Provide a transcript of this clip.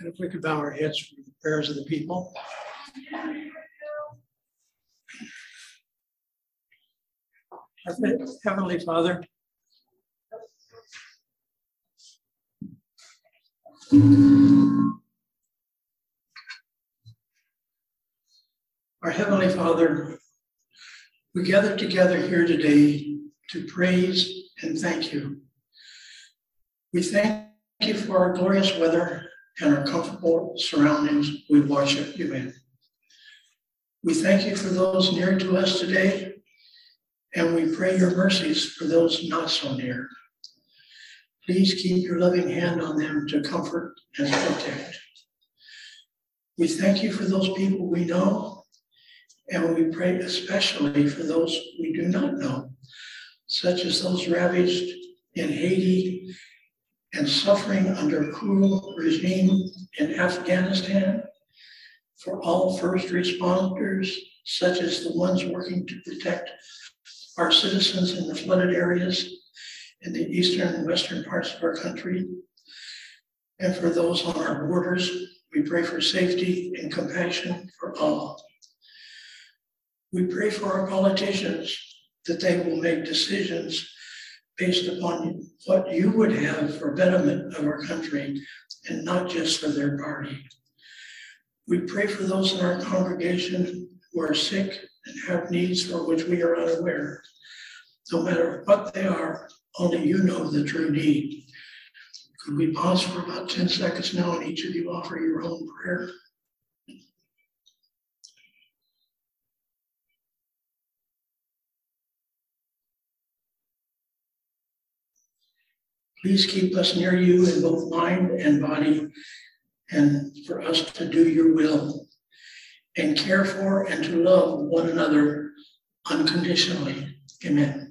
And if we could bow our heads for the prayers of the people. Heavenly Father. Our Heavenly Father, we gather together here today to praise and thank you. We thank you for our glorious weather and our comfortable surroundings we worship you in. We thank you for those near to us today, and we pray your mercies for those not so near. Please keep your loving hand on them to comfort and protect. We thank you for those people we know, and we pray especially for those we do not know, such as those ravaged in Haiti and suffering under cruel regime in Afghanistan, for all first responders, such as the ones working to protect our citizens in the flooded areas in the eastern and western parts of our country, and for those on our borders, we pray for safety and compassion for all. We pray for our politicians that they will make decisions based upon what you would have for betterment of our country and not just for their party. We pray for those in our congregation who are sick and have needs for which we are unaware. No matter what they are, only you know the true need. Could we pause for about 10 seconds now and each of you offer your own prayer? Please keep us near you in both mind and body, and for us to do your will and care for and to love one another unconditionally. Amen.